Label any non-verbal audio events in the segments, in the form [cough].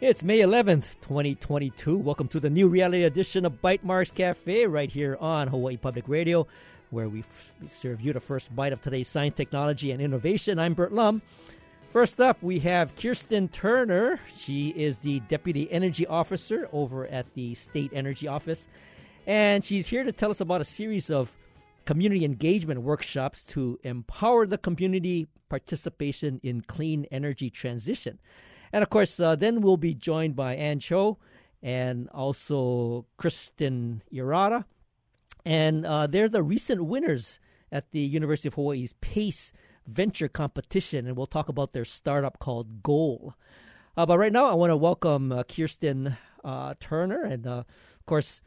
It's May 11th, 2022. Welcome to the new reality edition of Bytemarks Cafe right here on Hawaii Public Radio, where we, f- we serve you the first bite of today's science, technology, and innovation. I'm Burt Lum. First up, we have Kirsten Turner. She is the Deputy Energy Officer over at the State Energy Office. And she's here to tell us about a series of community engagement workshops to empower the community participation in clean energy transition. And of course, uh, then we'll be joined by Ann Cho and also Kristen Urata. And uh, they're the recent winners at the University of Hawaii's PACE Venture Competition. And we'll talk about their startup called Goal. Uh, but right now, I want to welcome uh, Kirsten uh, Turner. And uh, of course,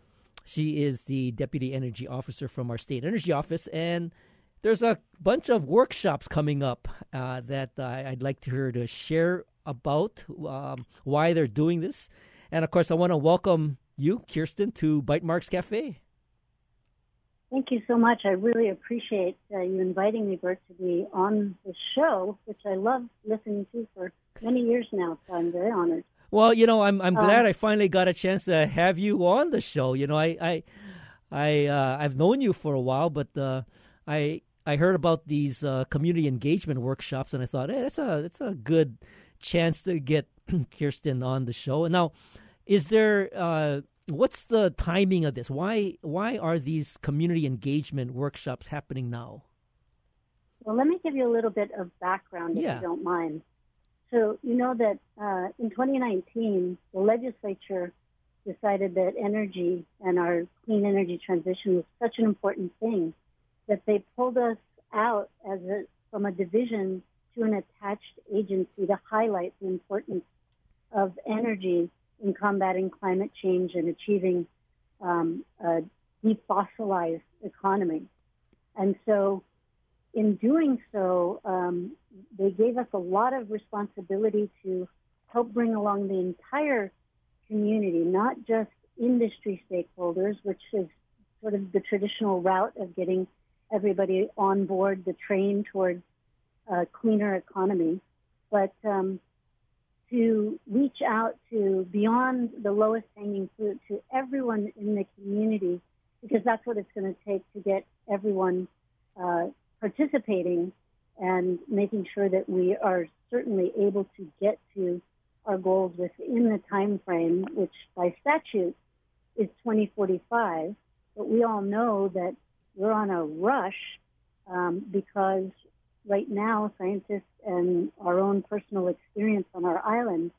she is the Deputy Energy Officer from our State Energy Office. And there's a bunch of workshops coming up that I'd like her to share about um, why they're doing this. And of course, I want to welcome you, Kirsten, to Bytemarks Cafe. Thank you so much. I really appreciate uh, you inviting me, Burt, to be on the show, which I love listening to for many years now. So I'm very honored. Well, you know, I'm I'm um, glad I finally got a chance to have you on the show. You know, I I I uh, I've known you for a while, but uh, I I heard about these uh, community engagement workshops, and I thought, hey, that's a that's a good chance to get [clears throat] Kirsten on the show. Now, is there uh, what's the timing of this? Why why are these community engagement workshops happening now? Well, let me give you a little bit of background, if yeah. you don't mind. So you know that uh, in 2019, the legislature decided that energy and our clean energy transition was such an important thing that they pulled us out as a, from a division to an attached agency to highlight the importance of energy in combating climate change and achieving um, a defossilized economy. And so, in doing so, um, they gave us a lot of responsibility to help bring along the entire community, not just industry stakeholders, which is sort of the traditional route of getting everybody on board the train towards a cleaner economy, but um, to reach out to beyond the lowest hanging fruit to everyone in the community, because that's what it's going to take to get everyone uh, participating and making sure that we are certainly able to get to our goals within the time frame, which by statute is 2045. But we all know that we're on a rush um, because right now, scientists and our own personal experience on our island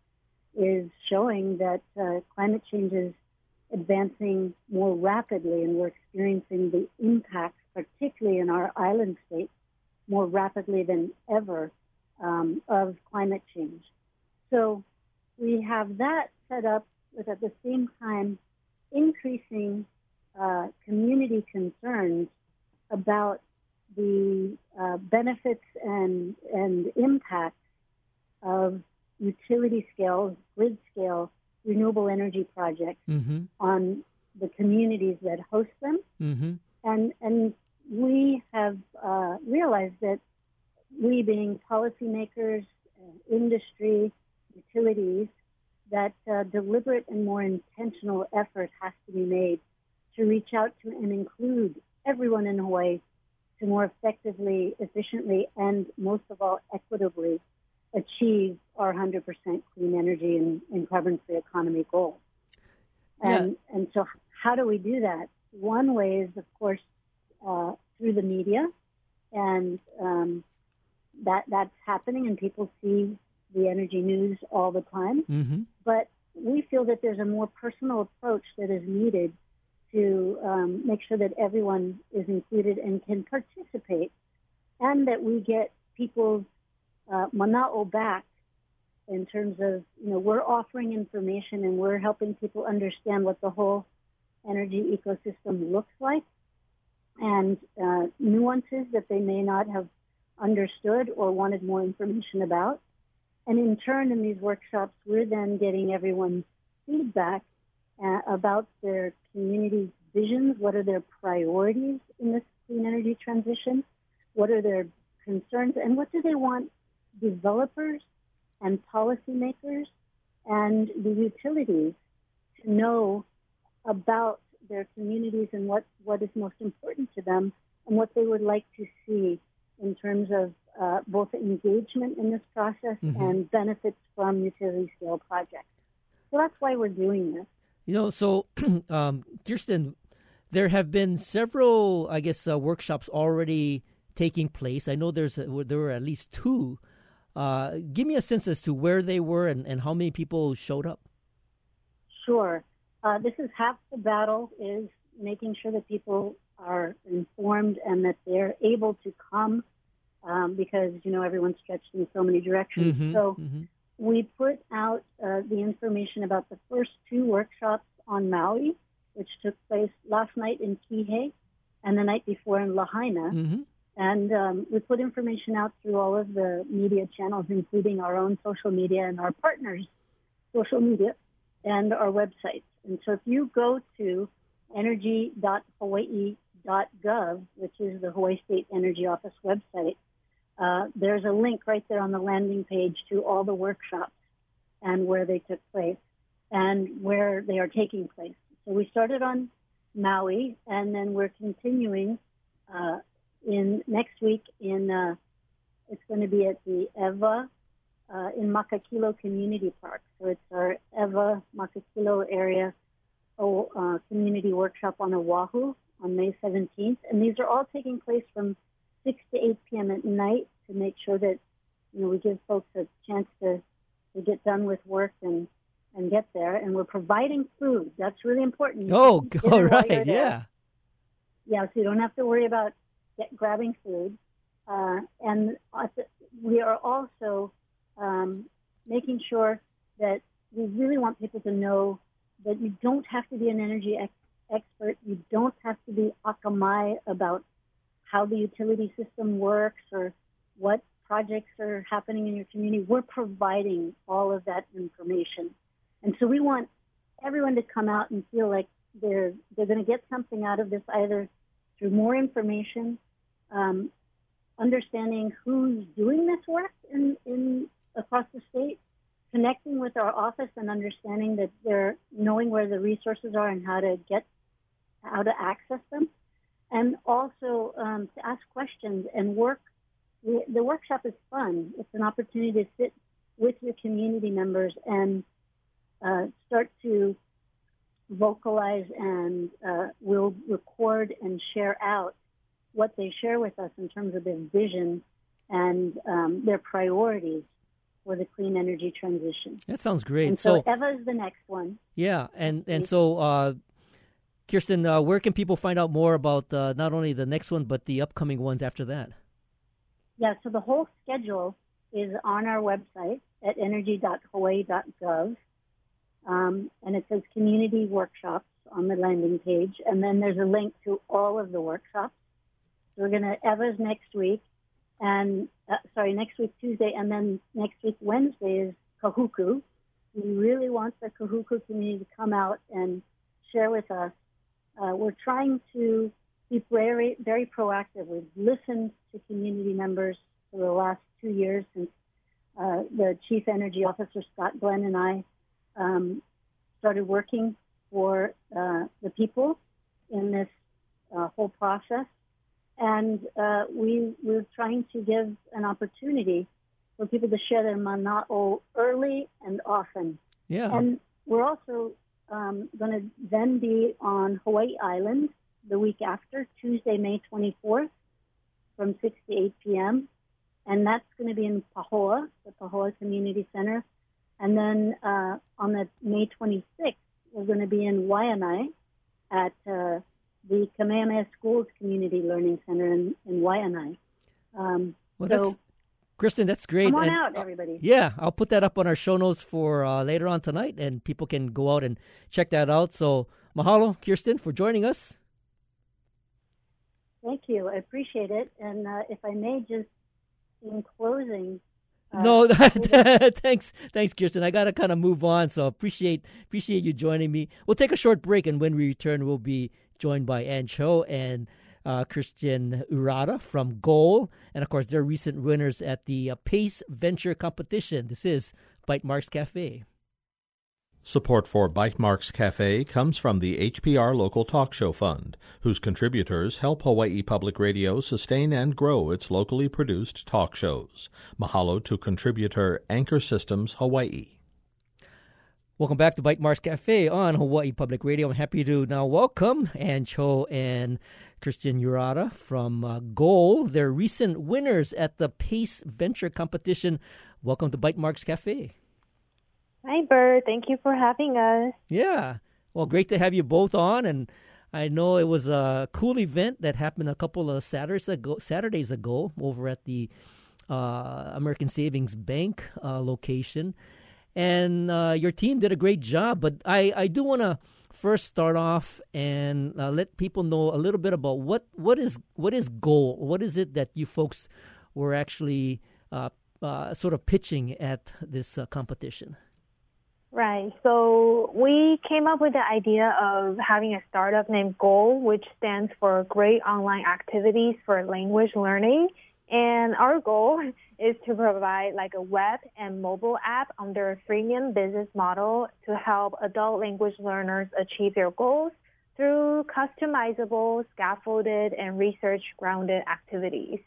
is showing that uh, climate change is advancing more rapidly, and we're experiencing the impacts, particularly in our island state, more rapidly than ever um, of climate change. So we have that set up with at the same time increasing uh, community concerns about the uh, benefits and and impacts of utility scale, grid scale renewable energy projects mm-hmm. on the communities that host them, mm-hmm. and and we have uh, realized that we, being policymakers, uh, industry, utilities, that uh, deliberate and more intentional effort has to be made to reach out to and include everyone in Hawaii to more effectively, efficiently, and most of all, equitably achieve our 100% clean energy and, and carbon-free economy goal. And, yeah. and so how do we do that? One way is, of course, uh, through the media, and um, that that's happening, and people see the energy news all the time. Mm-hmm. But we feel that there's a more personal approach that is needed to um, make sure that everyone is included and can participate, and that we get people's uh, mana'o back in terms of, you know, we're offering information and we're helping people understand what the whole energy ecosystem looks like and uh, nuances that they may not have understood or wanted more information about. And in turn, in these workshops, we're then getting everyone's feedback about their community visions, what are their priorities in this clean energy transition, what are their concerns, and what do they want developers and policymakers and the utilities to know about their communities and what, what is most important to them and what they would like to see in terms of uh, both engagement in this process mm-hmm. and benefits from utility scale projects. So that's why we're doing this. You know, so [clears throat] um, Kirsten, there have been several, I guess, uh, workshops already taking place. I know there's a, there were at least two. Uh, give me a sense as to where they were and, and how many people showed up. Sure. Uh, this is half the battle is making sure that people are informed and that they're able to come um, because you know everyone's stretched in so many directions. Mm-hmm, so mm-hmm. We put out uh, the information about the first two workshops on Maui, which took place last night in Kihei and the night before in Lahaina. Mm-hmm. And um, we put information out through all of the media channels, including our own social media and our partners' social media and our websites. And so if you go to energy.hawaii.gov, which is the Hawaii State Energy Office website, uh, there's a link right there on the landing page to all the workshops and where they took place and where they are taking place. So we started on Maui, and then we're continuing uh, in next week. In uh, it's going to be at the Ewa uh, in Makakilo Community Park. So it's our Ewa Makakilo area oh, uh, community workshop on Oahu on May 17th, and these are all taking place from 6 to 8 p.m. at night to make sure that you know we give folks a chance to to get done with work and and get there. And we're providing food. That's really important. oh, all right, yeah, yeah. So you don't have to worry about get, grabbing food. Uh, and we are also um, making sure that we really want people to know that you don't have to be an energy ex- expert. You don't have to be akamai about how the utility system works or what projects are happening in your community. We're providing all of that information. And so we want everyone to come out and feel like they're they're going to get something out of this either through more information, um, understanding who's doing this work in, in across the state, connecting with our office and understanding that they're knowing where the resources are and how to get how to access them, and also um, to ask questions and work. The, the workshop is fun. It's an opportunity to sit with your community members and uh, start to vocalize and uh, will record and share out what they share with us in terms of their vision and um, their priorities for the clean energy transition. That sounds great. And so, so Ewa is the next one. Yeah, and and so uh, Kirsten, uh, where can people find out more about uh, not only the next one but the upcoming ones after that? Yeah, so the whole schedule is on our website at energy.hawaii.gov, um, and it says community workshops on the landing page, and then there's a link to all of the workshops. So we're going to Ewa's next week, and uh, sorry, next week Tuesday, and then next week Wednesday is Kahuku. We really want the Kahuku community to come out and share with us. Uh, we're trying to be very, very proactive. We've listened to community members for the last two years since uh, the Chief Energy Officer Scott Glenn and I um, started working for uh, the people in this uh, whole process and uh, we we're trying to give an opportunity for people to share their mana'o early and often. Yeah. And we're also um, going to then be on Hawaii Island the week after, Tuesday, May 24th, from 6 to 8 p.m. And that's going to be in Pahoa, the Pahoa Community Center. And then uh, on the May 26th, we're going to be in Waianae at uh, the Kamehameha Schools Community Learning Center in, in Waianae. Um, well, so Kristen, that's great. Come on and, out, everybody. Yeah, I'll put that up on our show notes for uh, later on tonight, and people can go out and check that out. So, mahalo, Kirsten, for joining us. Thank you. I appreciate it. And uh, if I may, just in closing, uh, no, [laughs] thanks, thanks, Kirsten. I gotta kind of move on, so appreciate appreciate you joining me. We'll take a short break, and when we return, we'll be joined by Ann Cho and uh, Kristen Urata from Goal, and of course, their recent winners at the uh, Pace Venture Competition. This is Bytemarks Cafe. Support for Bytemarks Cafe comes from the HPR Local Talk Show Fund, whose contributors help Hawaii Public Radio sustain and grow its locally produced talk shows. Mahalo to contributor Anchor Systems Hawaii. Welcome back to Bytemarks Cafe on Hawaii Public Radio. I'm happy to now welcome Ann Cho and Kristen Urata from uh, Goal. They're recent winners at the PACE Venture Competition. Welcome to Bytemarks Cafe. Hi, Burt. Thank you for having us. Yeah. Well, great to have you both on. And I know it was a cool event that happened a couple of Saturdays ago, Saturdays ago over at the uh, American Savings Bank uh, location. And uh, your team did a great job. But I, I do want to first start off and uh, let people know a little bit about what, what is what is goal? What is it that you folks were actually uh, uh, sort of pitching at this competition? Right. So we came up with the idea of having a startup named Goal, which stands for Great Online Activities for Language Learning. And our goal [laughs] is to provide like a web and mobile app under a freemium business model to help adult language learners achieve their goals through customizable, scaffolded, and research grounded activities.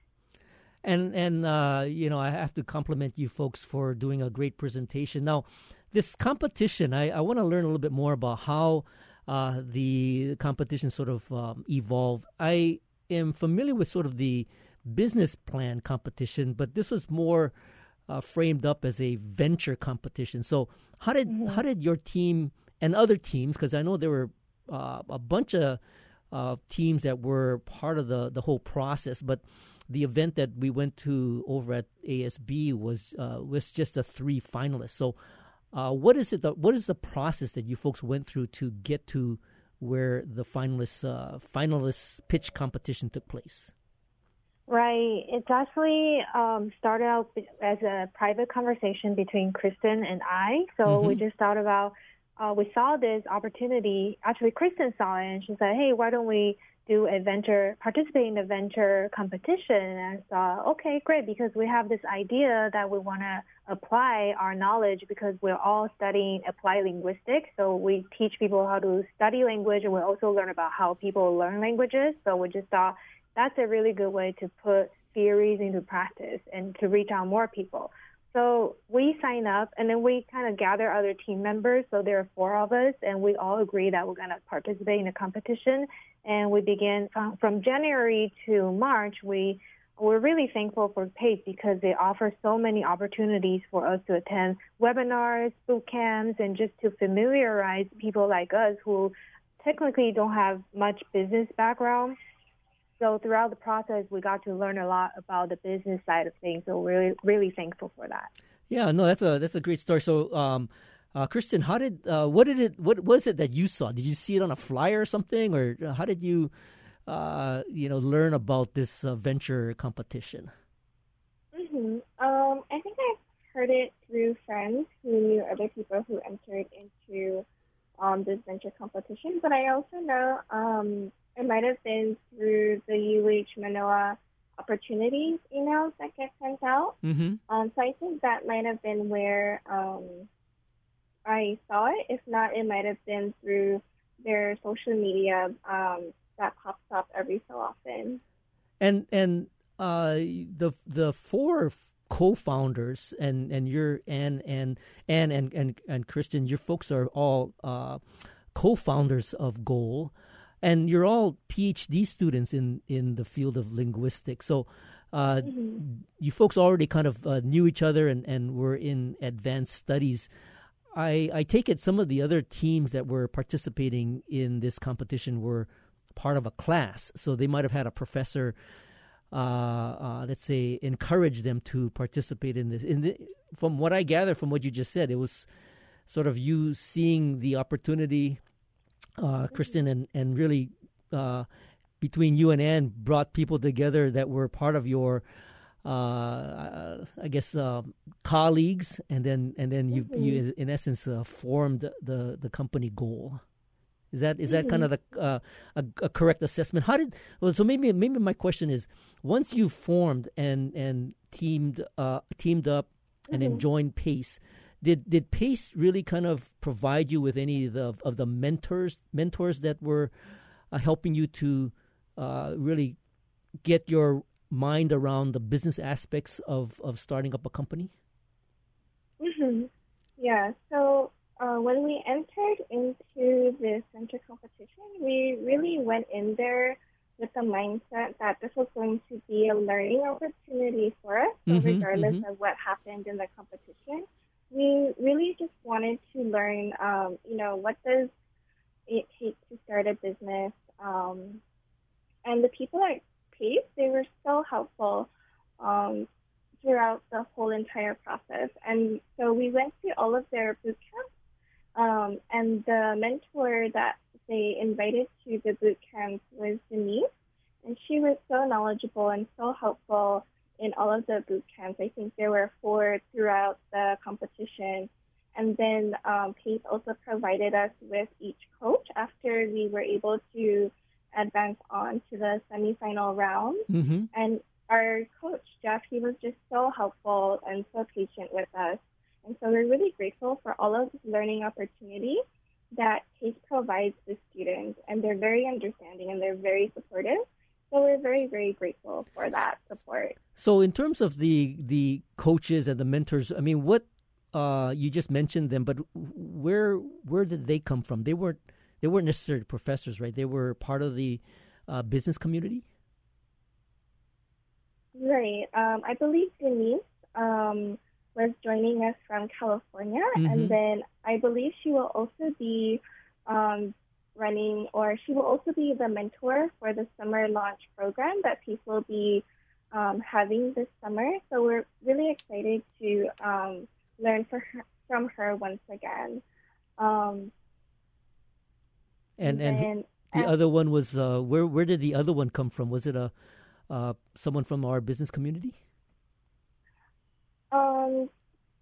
And and uh, you know I have to compliment you folks for doing a great presentation. Now, this competition, I, I want to learn a little bit more about how uh, the competition sort of um, evolved. I am familiar with sort of the business plan competition, but this was more uh, framed up as a venture competition. So how did mm-hmm. how did your team and other teams? Because I know there were uh, a bunch of uh, teams that were part of the the whole process, but the event that we went to over at ASB was uh, was just the three finalists. So uh, what is it? The, what is the process that you folks went through to get to where the finalists uh, finalists pitch competition took place? Right. It's actually um, started out as a private conversation between Kristen and I. So mm-hmm. we just thought about uh, we saw this opportunity. Actually, Kristen saw it and she said, "Hey, why don't we do a venture, participate in a venture competition. And I thought, okay, great, because we have this idea that we want to apply our knowledge because we're all studying applied linguistics. So we teach people how to study language and we also learn about how people learn languages. So we just thought that's a really good way to put theories into practice and to reach out more people. So we sign up and then we kind of gather other team members. So there are four of us and we all agree that we're going to participate in the competition. And we begin from, from January to March, we we're really thankful for PACE because they offer so many opportunities for us to attend webinars, boot camps, and just to familiarize people like us who technically don't have much business background so throughout the process, we got to learn a lot about the business side of things. So we're really, really thankful for that. Yeah, no, that's a that's a great story. So, um, uh, Kristen, how did uh, what did it what was it that you saw? Did you see it on a flyer or something, or how did you, uh, you know, learn about this uh, venture competition? Mm-hmm. Um, I think I heard it through friends who knew other people who entered into um, this venture competition, but I also know um, it might have been through the UH Manoa opportunities emails that get sent out. Mm-hmm. Um, so I think that might have been where um, I saw it. If not, it might have been through their social media um, that pops up every so often. And and uh, the the four co-founders and and you're and and and and and, and Kristen, your folks are all uh, co-founders of Goal and you're all PhD students in in the field of linguistics. So, uh, mm-hmm. you folks already kind of uh, knew each other and and were in advanced studies. I I take it some of the other teams that were participating in this competition were part of a class, so they might have had a professor. Uh, uh, let's say encourage them to participate in this. In the, from what I gather from what you just said, it was sort of you seeing the opportunity uh, Kristen, and and really uh, between you and Ann brought people together that were part of your, uh, I guess, uh, colleagues, and then and then you mm-hmm. you in essence uh, formed the the company goal. Is that is that mm-hmm. kind of the uh, a, a, correct assessment? How did well? So maybe maybe my question is: once you formed and and teamed uh, teamed up and mm-hmm. then joined Pace, did did Pace really kind of provide you with any of the, of the mentors mentors that were uh, helping you to uh, really get your mind around the business aspects of, of starting up a company? Mm-hmm. Yeah. So uh, when we entered into the venture competition, we really went in there with the mindset that this was going to be a learning opportunity for us. So mm-hmm, regardless mm-hmm. of what happened in the competition, we really just wanted to learn, um, you know, what does it take to start a business? Um, and the people at Pace, they were so helpful um, throughout the whole entire process. And so we went to all of their boot camps, um, and the mentor that they invited to the boot camp was Denise, and she was so knowledgeable and so helpful in all of the boot camps. I think there were four throughout the competition. And then um, Pace also provided us with each coach after we were able to advance on to the semifinal round. Mm-hmm. And our coach, Jeff, he was just so helpful and so patient with us. And so we're really grateful for all of this learning opportunity that Pace provides the students. And they're very understanding and they're very supportive. So we're very, very grateful for that support. So, in terms of the the coaches and the mentors, I mean, what uh, you just mentioned them, but where where did they come from? They weren't they weren't necessarily professors, right? They were part of the uh, business community. Right. Um, I believe Denise um, was joining us from California, mm-hmm. and then I believe she will also be um, running, or she will also be the mentor for the summer launch program that Pace will be um, having this summer. So we're really excited to um, learn her, from her once again. Um, and and, and the other one was uh, where? Where did the other one come from? Was it a uh, someone from our business community? Um,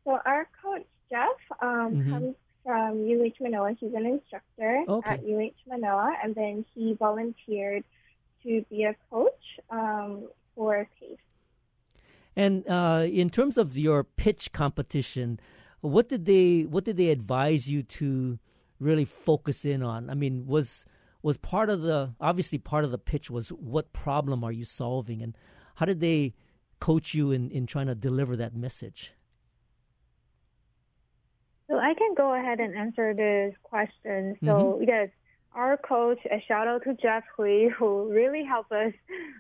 so our coach Jeff um, mm-hmm. comes from UH Manoa. He's an instructor okay. at UH Manoa, and then he volunteered to be a coach um, for PACE. And uh, in terms of your pitch competition, what did they what did they advise you to really focus in on? I mean, was was part of the obviously part of the pitch was what problem are you solving, and how did they coach you in in trying to deliver that message? So I can go ahead and answer this question. So mm-hmm. yes, our coach, a shout out to Jeff Hui, [laughs] who really helped us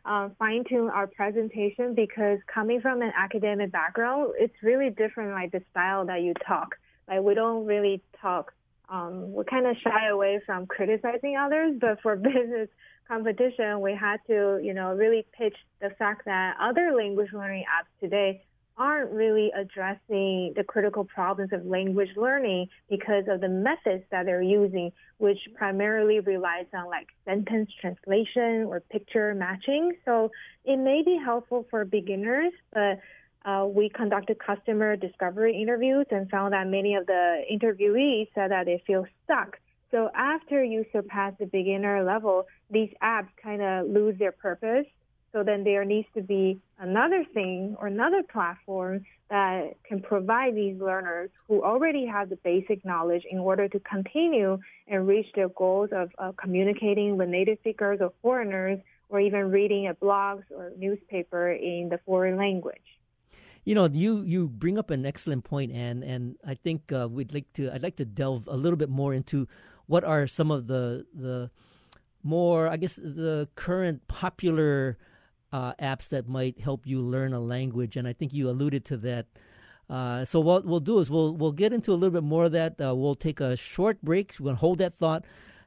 um, fine tune our presentation because coming from an academic background, it's really different, like the style that you talk. Like we don't really talk, um, we kind of shy away from criticizing others, but for [laughs] business competition, we had to, you know, really pitch the fact that other language learning apps today aren't really addressing the critical problems of language learning because of the methods that they're using, which primarily relies on like sentence translation or picture matching. So it may be helpful for beginners, but uh, we conducted customer discovery interviews and found that many of the interviewees said that they feel stuck. So after you surpass the beginner level, these apps kind of lose their purpose so then there needs to be another thing or another platform that can provide these learners who already have the basic knowledge in order to continue and reach their goals of uh, communicating with native speakers or foreigners or even reading a blogs or newspaper in the foreign language. You know, you, you bring up an excellent point, and and I think uh, we'd like to I'd like to delve a little bit more into what are some of the the more I guess the current popular uh, apps that might help you learn a language, and I think you alluded to that. Uh, so what we'll do is we'll we'll get into a little bit more of that. Uh, we'll take a short break. We're gonna hold that thought.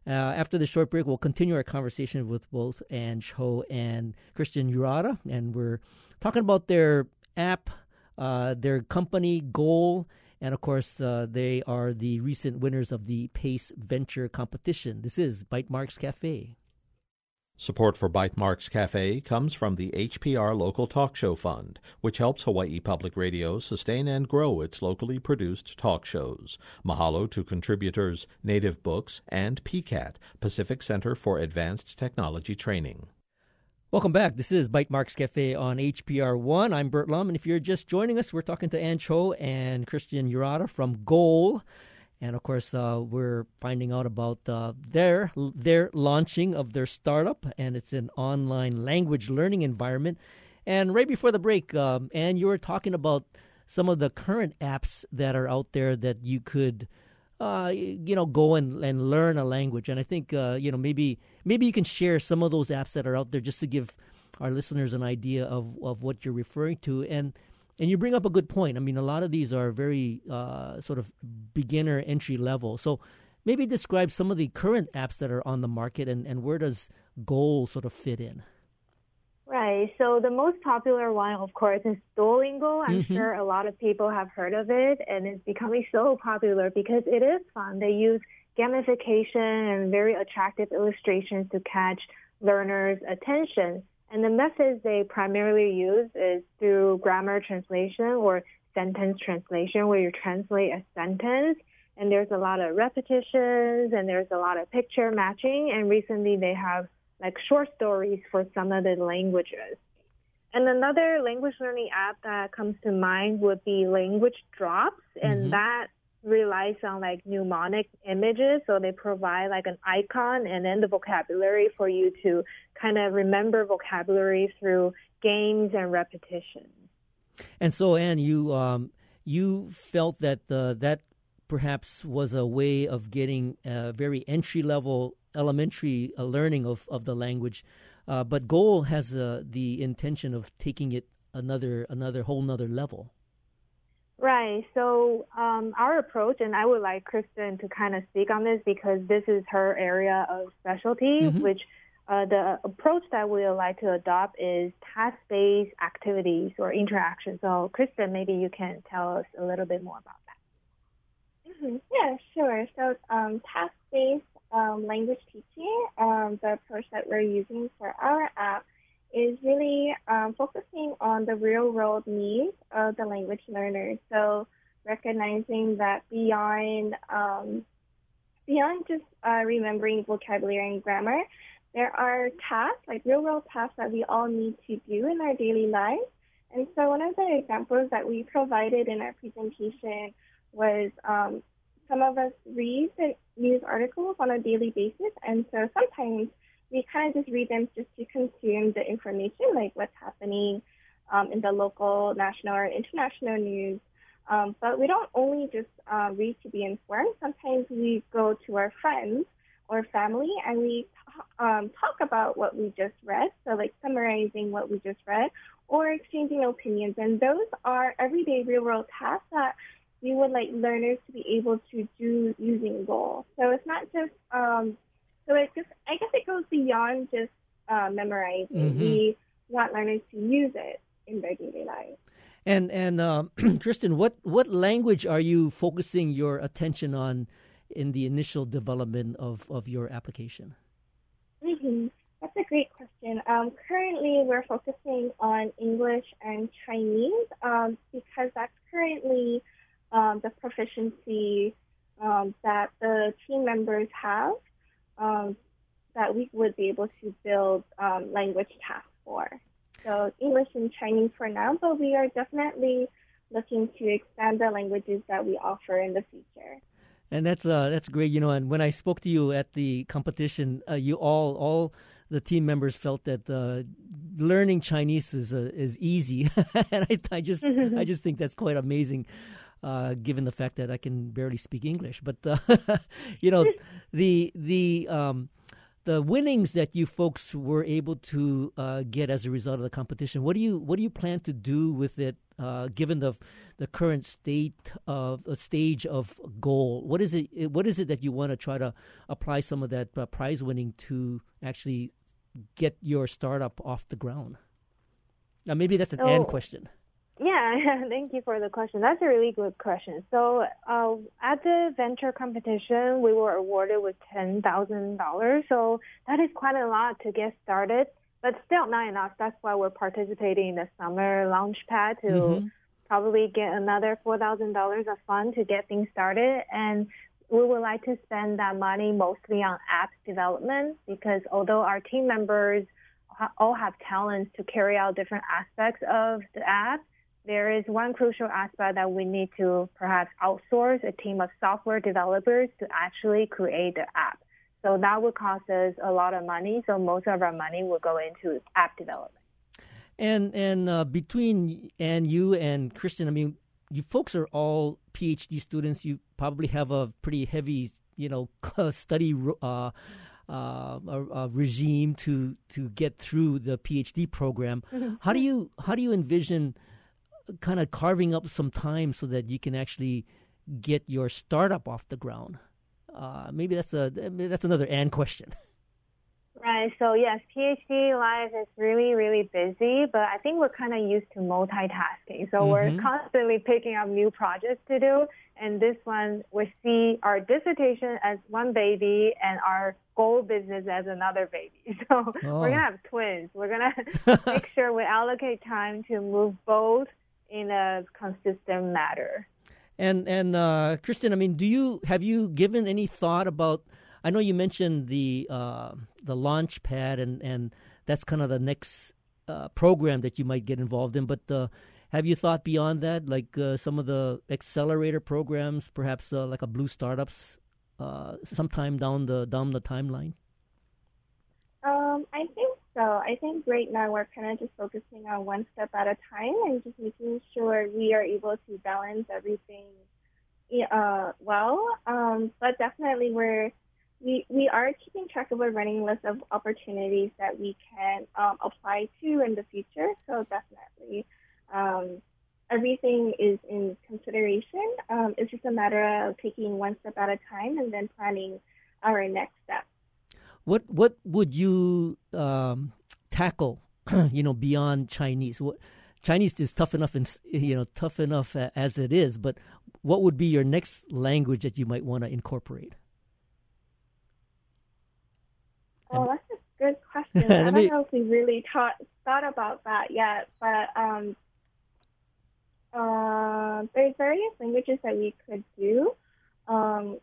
Uh, after the short break, we'll continue our conversation with both Ann Cho and Kristen Urata, and we're talking about their app, uh, their company goal, and of course, uh, they are the recent winners of the Pace Venture competition. This is Bytemarks Cafe. Support for Bytemarks Cafe comes from the HPR Local Talk Show Fund, which helps Hawaii Public Radio sustain and grow its locally produced talk shows. Mahalo to contributors Native Books and PCAT, Pacific Center for Advanced Technology Training. Welcome back. This is Bytemarks Cafe on HPR1. I'm Burt Lum, and if you're just joining us, we're talking to Ann Cho and Kristen Urata from Goal. And of course, uh, we're finding out about uh, their their launching of their startup, and it's an online language learning environment. And right before the break, um, and you were talking about some of the current apps that are out there that you could uh, you know, go and, and learn a language. And I think, uh, you know, maybe maybe you can share some of those apps that are out there just to give our listeners an idea of, of what you're referring to. And and you bring up a good point. I mean, a lot of these are very uh, sort of beginner entry level. So maybe describe some of the current apps that are on the market and, and where does Goal sort of fit in? Right. So the most popular one, of course, is Duolingo. I'm mm-hmm. sure a lot of people have heard of it, and it's becoming so popular because it is fun. They use gamification and very attractive illustrations to catch learners' attention. And the methods they primarily use is through grammar translation or sentence translation, where you translate a sentence. And there's a lot of repetitions and there's a lot of picture matching. And recently they have like short stories for some of the languages. And another language learning app that comes to mind would be Language Drops, and mm-hmm. that relies on like mnemonic images. So they provide like an icon and then the vocabulary for you to kind of remember vocabulary through games and repetition. And so, Anne, you um, you felt that uh, that perhaps was a way of getting a very entry level elementary uh, learning of, of the language. Uh, but Goal has uh, the intention of taking it another another whole another level. Right. So um, our approach, and I would like Kristen to kind of speak on this because this is her area of specialty, mm-hmm. which uh, the approach that we would like to adopt is task-based activities or interaction. So, Kristen, maybe you can tell us a little bit more about that. Mm-hmm. Yeah, sure. So, um, task-based um, language teaching, um, the approach that we're using for our app is really um, focusing on the real world needs of the language learners. So recognizing that beyond um, beyond just uh, remembering vocabulary and grammar, there are tasks, like real world tasks that we all need to do in our daily lives. And so one of the examples that we provided in our presentation was um, some of us read the news articles on a daily basis, and so sometimes we kind of just read them just to consume the information, like what's happening um, in the local, national, or international news. Um, but we don't only just uh, read to be informed. Sometimes we go to our friends or family and we um, talk about what we just read, so like summarizing what we just read or exchanging opinions. And those are everyday real world tasks that we would like learners to be able to do using Goal. So it's not just um, so it just I guess it goes beyond just uh, memorizing. Mm-hmm. We want learners to use it in their daily life. And and uh, [clears throat] Kristen, what what language are you focusing your attention on in the initial development of, of your application? Mm-hmm. That's a great question. Um, currently, we're focusing on English and Chinese um, because that's currently um, the proficiency um, that the team members have um, that we would be able to build um, language tasks for. So English and Chinese for now, but we are definitely looking to expand the languages that we offer in the future. And that's uh, that's great, you know. And when I spoke to you at the competition, uh, you all all the team members felt that uh, learning Chinese is uh, is easy, [laughs] and I, I just I [laughs] just think that's quite amazing uh, given the fact that I can barely speak English. But uh, [laughs] you know, the the um, the winnings that you folks were able to uh, get as a result of the competition. What do you what do you plan to do with it? Uh, given the the current state of uh, stage of goal, what is it? What is it that you want to try to apply some of that uh, prize winning to actually get your startup off the ground? Now, maybe that's an oh. end question. Yeah, [laughs] thank you for the question. That's a really good question. So, uh, at the venture competition, we were awarded with ten thousand dollars. So that is quite a lot to get started, but still not enough. That's why we're participating in the summer launch pad to mm-hmm. probably get another four thousand dollars of fund to get things started. And we would like to spend that money mostly on app development because although our team members all have talents to carry out different aspects of the app. There is one crucial aspect that we need to perhaps outsource a team of software developers to actually create the app. So that would cost us a lot of money. So most of our money will go into app development. And and uh, between and you and Kristen, I mean, you folks are all PhD students. You probably have a pretty heavy, you know, [laughs] study uh, uh, a, regime to to get through the PhD program. Mm-hmm. How do you how do you envision kind of carving up some time so that you can actually get your startup off the ground? Uh, maybe that's a that's another and question. [laughs] Right. So yes, PhD life is really, really busy, but I think we're kind of used to multitasking. So mm-hmm. we're constantly picking up new projects to do. And this one, we see our dissertation as one baby and our goal business as another baby. [laughs] So oh. we're gonna have twins. We're gonna [laughs] make sure we allocate time to move both in a consistent manner. And and uh, Kristen, I mean, do you have you given any thought about? I know you mentioned the uh, the launch pad, and and that's kind of the next uh, program that you might get involved in. But uh, have you thought beyond that, like uh, some of the accelerator programs, perhaps uh, like a Blue Startups, uh sometime down the down the timeline? Um, I think so. I think right now we're kind of just focusing on one step at a time and just making sure we are able to balance everything uh, well. Um, but definitely we're we, we are keeping track of a running list of opportunities that we can um, apply to in the future. So definitely, um, everything is in consideration. Um, it's just a matter of taking one step at a time and then planning our next step. What what would you um, tackle? [clears throat] you know, beyond Chinese. What Chinese is tough enough, and you know, tough enough as it is. But what would be your next language that you might want to incorporate? Oh, that's a good question. [laughs] I don't me... know if we really taught, thought about that yet, but um, uh, there's various languages that we could do. Um,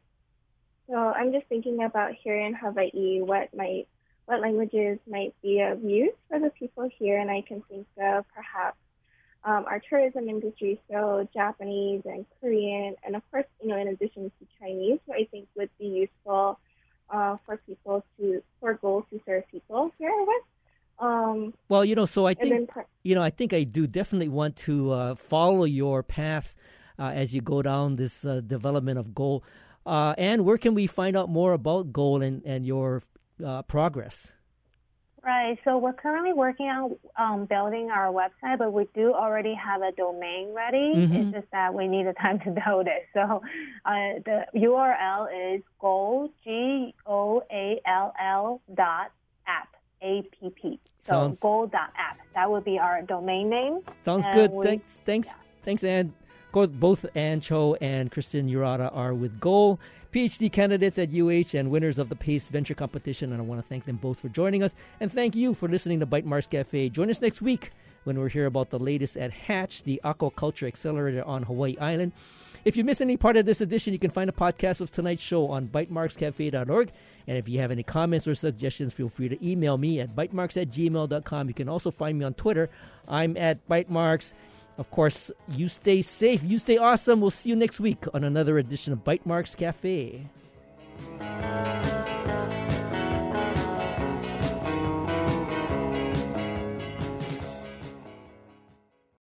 so I'm just thinking about here in Hawaii what might what languages might be of use for the people here, and I can think of perhaps um, our tourism industry, so Japanese and Korean, and of course, you know, in addition to Chinese, who I think would be useful uh, for people to for goals to serve people here with. Um, well, you know, so I think you know, I think I do definitely want to uh, follow your path uh, as you go down this uh, development of goal. Uh, and where can we find out more about goal and and your uh, progress? Right. So we're currently working on um, building our website, but we do already have a domain ready. Mm-hmm. It's just that we need the time to [laughs] build it. So uh, the URL is goal g o a l l dot app a p p. So Sounds... goal dot app. That would be our domain name. Sounds and good. We, thanks. Thanks. Yeah. Thanks, Anne. Both Ann Cho and Kristen Urata are with Goal. PhD candidates at UH and winners of the PACE Venture Competition. And I want to thank them both for joining us. And thank you for listening to Bytemarks Cafe. Join us next week when we're hear about the latest at Hatch, the aquaculture accelerator on Hawaii Island. If you miss any part of this edition, you can find a podcast of tonight's show on bytemarkscafe.org. And if you have any comments or suggestions, feel free to email me at bytemarks at gmail.com. You can also find me on Twitter. I'm at bytemarks. Of course, you stay safe, you stay awesome. We'll see you next week on another edition of Bytemarks Cafe.